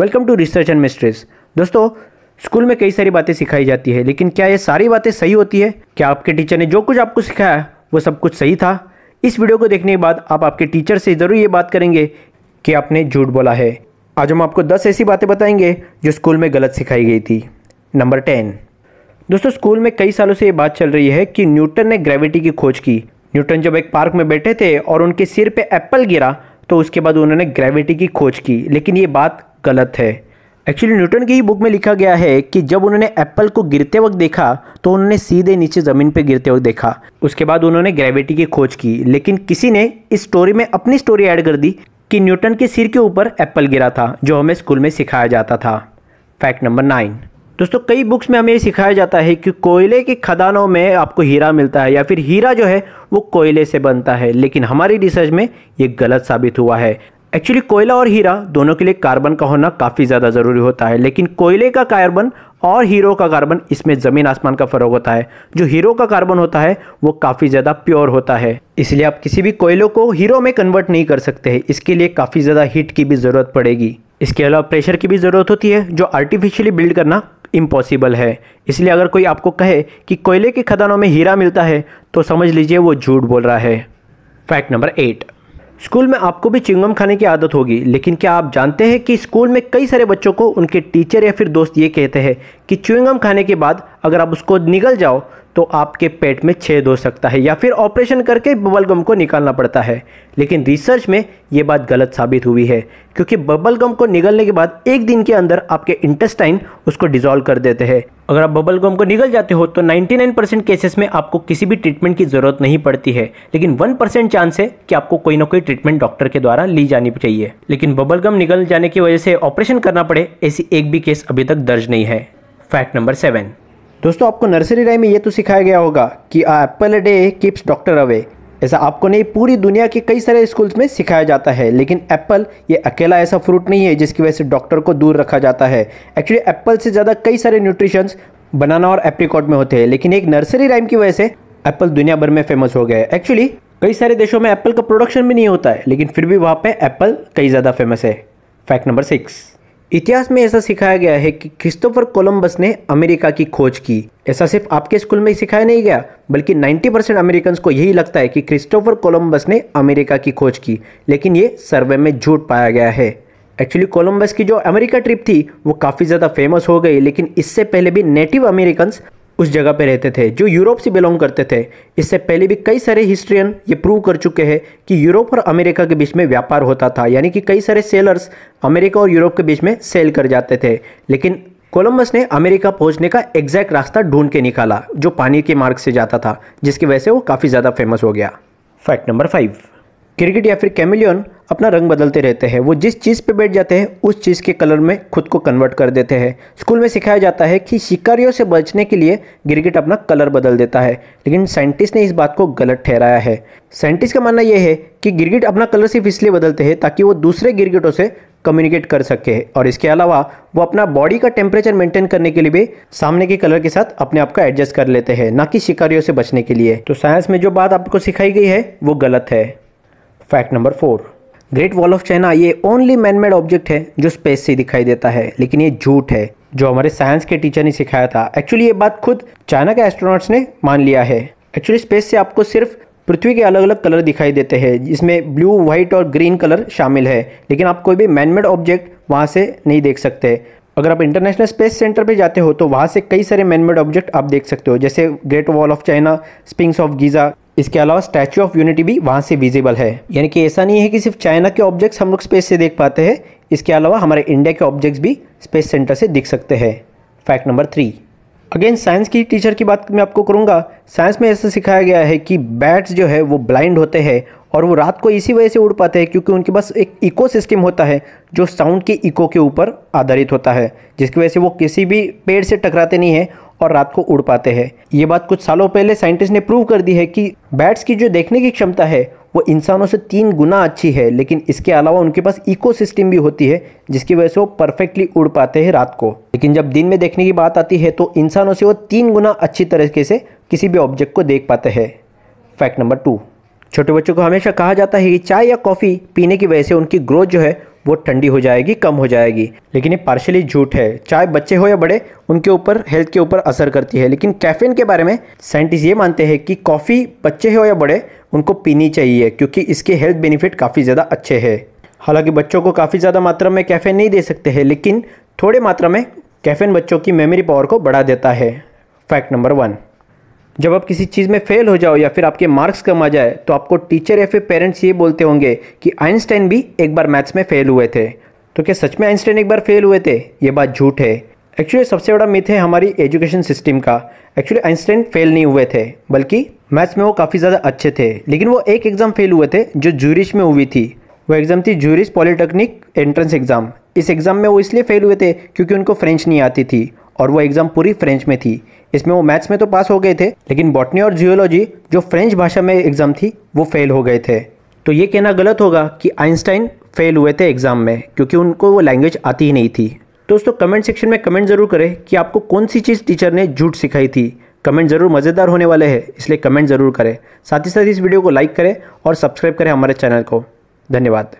Welcome to research and mysteries दोस्तों, school में कई सारी बातें सिखाई जाती है, लेकिन क्या ये सारी बातें सही होती है? क्या आपके टीचर ने जो कुछ आपको सिखाया, वो सब कुछ सही था? इस वीडियो को देखने के बाद आप आपके टीचर से ज़रूर ये बात करेंगे कि आपने झूठ बोला है। आज हम आपको दस ऐसी बातें बताएँगे जो स्कूल में गलत सिखाई गई थी। नंबर टेन दोस्तों, स्कूल में कई सालों से ये बात चल रही है कि न्यूटन ने ग्रेविटी की खोज की। न्यूटन जब एक पार्क में बैठे थे और उनके सिर पे एप्पल गिरा तो उसके बाद उन्होंने ग्रेविटी की खोज की। लेकिन ये बात गलत है। एक्चुअली न्यूटन की ही बुक में लिखा गया है कि जब उन्होंने एप्पल को गिरते वक्त देखा तो उन्होंने सीधे नीचे ज़मीन पर गिरते वक्त देखा। उसके बाद उन्होंने ग्रेविटी की खोज की, लेकिन किसी ने इस स्टोरी में अपनी स्टोरी ऐड कर दी कि न्यूटन के सिर के ऊपर एप्पल गिरा था, जो हमें स्कूल में सिखाया जाता था। फैक्ट नंबर नाइन दोस्तों, कई बुक्स में हमें ये सिखाया जाता है कि कोयले की खदानों में आपको हीरा मिलता है, या फिर हीरा जो है, वो कोयले से बनता है, लेकिन हमारी रिसर्च में ये गलत साबित हुआ है। एक्चुअली कोयला और हीरा दोनों के लिए कार्बन का होना काफ़ी ज़्यादा ज़रूरी होता है, लेकिन कोयले का कार्बन और हीरो का कार्बन इसमें ज़मीन आसमान का फ़र्क होता है। जो हीरो का कार्बन होता है, वो काफ़ी ज़्यादा प्योर होता है। इसलिए आप किसी भी कोयलों को हीरो में कन्वर्ट नहीं कर सकते हैं। इसके लिए काफ़ी ज़्यादा हीट की भी ज़रूरत पड़ेगी। इसके अलावा प्रेशर की भी ज़रूरत होती है, जो आर्टिफिशियली बिल्ड करना इम्पॉसिबल है। इसलिए अगर कोई आपको कहे कि कोयले की खदानों में हीरा मिलता है तो समझ लीजिए वो झूठ बोल रहा है। फैक्ट नंबर एट स्कूल में आपको भी चिंगम खाने की आदत होगी, लेकिन क्या आप जानते हैं कि स्कूल में कई सारे बच्चों को उनके टीचर या फिर दोस्त ये कहते हैं कि च्युइंगम खाने के बाद अगर आप उसको निगल जाओ तो आपके पेट में छेद हो सकता है या फिर ऑपरेशन करके बबल गम को निकालना पड़ता है। लेकिन रिसर्च में ये बात गलत साबित हुई है, क्योंकि बबल गम को निगलने के बाद एक दिन के अंदर आपके इंटेस्टाइन उसको डिजोल्व कर देते हैं। अगर आप बबल गम को निगल जाते हो तो 99 परसेंट केसेस में आपको किसी भी ट्रीटमेंट की ज़रूरत नहीं पड़ती है। लेकिन वन परसेंट चांस है कि आपको कोई ना कोई ट्रीटमेंट डॉक्टर के द्वारा ली जानी चाहिए। लेकिन बबल गम निगल जाने की वजह से ऑपरेशन करना पड़े, ऐसी एक भी केस अभी तक दर्ज नहीं है। Fact number seven. दोस्तों, आपको नर्सरी राय में ये तो सिखाया गया होगा कि apple day keeps doctor away ऐसा आपको नहीं, पूरी दुनिया के कई सारे स्कूल्स में सिखाया जाता है, लेकिन एप्पल ये अकेला ऐसा फ्रूट नहीं है जिसकी वजह से डॉक्टर को दूर रखा जाता है। एक्चुअली एप्पल से ज़्यादा कई सारे न्यूट्रिशंस बनाना और एप्रिकॉट में होते हैं, लेकिन एक नर्सरी राइम की वजह से एप्पल दुनिया भर में फ़ेमस हो गया है। एक्चुअली कई सारे देशों में एप्पल का प्रोडक्शन भी नहीं होता है, लेकिन फिर भी वहाँ पे एप्पल कई ज़्यादा फ़ेमस है। फैक्ट नंबर सिक्स इतिहास में ऐसा सिखाया गया है कि क्रिस्टोफर कोलंबस ने अमेरिका की खोज की। ऐसा सिर्फ़ आपके स्कूल में ही सिखाया नहीं गया, बल्कि 90 परसेंट अमेरिकन को यही लगता है कि क्रिस्टोफर कोलंबस ने अमेरिका की खोज की, लेकिन ये सर्वे में झूठ पाया गया है। एक्चुअली कोलंबस की जो अमेरिका ट्रिप थी, वो काफ़ी ज़्यादा फ़ेमस हो गई, लेकिन इससे पहले भी नेटिव अमेरिकन उस जगह पे रहते थे, जो यूरोप से बिलोंग करते थे। इससे पहले भी कई सारे हिस्ट्रियन ये प्रूव कर चुके हैं कि यूरोप और अमेरिका के बीच में व्यापार होता था, यानी कि कई सारे सेलर्स अमेरिका और यूरोप के बीच में सेल कर जाते थे। लेकिन कोलंबस ने अमेरिका पहुँचने का एग्जैक्ट रास्ता ढूंढ के निकाला, जो पानी के मार्ग से जाता था, जिसकी वजह से वो काफ़ी ज़्यादा फ़ेमस हो गया। फैक्ट नंबर फाइव क्रिकेट या फिर कैमिलियन अपना रंग बदलते रहते हैं। वो जिस चीज़ पे बैठ जाते हैं, उस चीज़ के कलर में खुद को कन्वर्ट कर देते हैं। स्कूल में सिखाया जाता है कि शिकारियों से बचने के लिए गिरगिट अपना कलर बदल देता है, लेकिन साइंटिस्ट ने इस बात को गलत ठहराया है। साइंटिस्ट का मानना यह है कि गिरगिट अपना कलर सिर्फ़ इसलिए बदलते हैं ताकि वो दूसरे गिरगिटों से कम्युनिकेट कर सके, और इसके अलावा वो अपना बॉडी का टेम्परेचर मेंटेन करने के लिए भी सामने के कलर के साथ अपने आप को एडजस्ट कर लेते हैं, ना कि शिकारियों से बचने के लिए। तो साइंस में जो बात आपको सिखाई गई है, वो गलत है। Fact number four great wall of China ये ओनली मैनमेड ऑब्जेक्ट है, जो स्पेस से दिखाई देता है, लेकिन ये झूठ है, जो हमारे साइंस के टीचर ने सिखाया था। एक्चुअली ये बात खुद चाइना के एस्ट्रोनॉट्स ने मान लिया है। एक्चुअली स्पेस से आपको सिर्फ़ पृथ्वी के अलग अलग कलर दिखाई देते हैं, जिसमें ब्लू व्हाइट और ग्रीन कलर शामिल है। लेकिन आप कोई भी मैनमेड ऑब्जेक्ट वहाँ से नहीं देख सकते। अगर आप इंटरनेशनल स्पेस सेंटर पे जाते हो तो वहाँ से कई सारे मैनमेड ऑब्जेक्ट आप देख सकते हो, जैसे great wall of China sphinx of Giza इसके अलावा स्टैचू ऑफ़ यूनिटी भी वहाँ से विजिबल है। यानी कि ऐसा नहीं है कि सिर्फ़ चाइना के ऑब्जेक्ट्स हम लोग स्पेस से देख पाते हैं, इसके अलावा हमारे इंडिया के ऑब्जेक्ट्स भी स्पेस सेंटर से दिख सकते हैं। Fact number three again science की टीचर की बात मैं आपको करूँगा। साइंस में ऐसा सिखाया गया है कि बैट्स जो है वो ब्लाइंड होते हैं और वो रात को इसी वजह से उड़ पाते हैं क्योंकि उनके पास एक इको सिस्टम होता है, जो साउंड के इको के ऊपर आधारित होता है, जिसकी वजह से वो किसी भी पेड़ से टकराते नहीं है और रात को उड़ पाते हैं। ये बात कुछ सालों पहले साइंटिस्ट ने प्रूव कर दी है कि बैट्स की जो देखने की क्षमता है, वो इंसानों से तीन गुना अच्छी है, लेकिन इसके अलावा उनके पास इको भी होती है, जिसकी वजह से वो परफेक्टली उड़ पाते हैं रात को। लेकिन जब दिन में देखने की बात आती है तो इंसानों से वो तीन गुना अच्छी तरीके से किसी भी ऑब्जेक्ट को देख पाते हैं। फैक्ट नंबर टू छोटे बच्चों को हमेशा कहा जाता है कि चाय या कॉफ़ी पीने की वजह से उनकी ग्रोथ जो है वो ठंडी हो जाएगी, कम हो जाएगी। लेकिन ये पार्शली झूठ है। चाहे बच्चे हो या बड़े, उनके ऊपर हेल्थ के ऊपर असर करती है। लेकिन कैफीन के बारे में साइंटिस्ट ये मानते हैं कि कॉफ़ी बच्चे हो या बड़े, उनको पीनी चाहिए, क्योंकि इसके हेल्थ बेनिफिट काफ़ी ज़्यादा अच्छे हैं। हालाँकि बच्चों को काफ़ी ज़्यादा मात्रा में कैफीन नहीं दे सकते हैं, लेकिन थोड़े मात्रा में कैफीन बच्चों की मेमोरी पावर को बढ़ा देता है। फैक्ट नंबर वन जब आप किसी चीज़ में फेल हो जाओ या फिर आपके मार्क्स कम आ जाए तो आपको टीचर या फिर पेरेंट्स ये बोलते होंगे कि आइंस्टाइन भी एक बार मैथ्स में फेल हुए थे। तो क्या सच में आइंस्टाइन एक बार फेल हुए थे? ये बात झूठ है। एक्चुअली सबसे बड़ा मिथ है हमारी एजुकेशन सिस्टम का। एक्चुअली आइंस्टाइन फेल नहीं हुए थे, बल्कि मैथ्स में वो काफ़ी ज़्यादा अच्छे थे। लेकिन वो एक एग्ज़ाम फेल हुए थे जो जूरिश में हुई थी। वो एग्ज़ाम थी जूरिश पॉलिटेक्निक एंट्रेंस एग्ज़ाम इस एग्ज़ाम में वो इसलिए फेल हुए थे क्योंकि उनको फ्रेंच नहीं आती थी और वो एग्ज़ाम पूरी फ्रेंच में थी। इसमें वो मैथ्स में तो पास हो गए थे, लेकिन बॉटनी और जियोलॉजी, जो फ्रेंच भाषा में एग्ज़ाम थी, वो फेल हो गए थे। तो ये कहना गलत होगा कि आइंस्टाइन फेल हुए थे एग्ज़ाम में, क्योंकि उनको वो लैंग्वेज आती ही नहीं थी। दोस्तों कमेंट सेक्शन में कमेंट ज़रूर करें कि आपको कौन सी चीज़ टीचर ने झूठ सिखाई थी। कमेंट ज़रूर मज़ेदार होने वाले हैं, इसलिए कमेंट ज़रूर करें। साथ ही साथ इस वीडियो को लाइक करें और सब्सक्राइब करें हमारे चैनल को। धन्यवाद।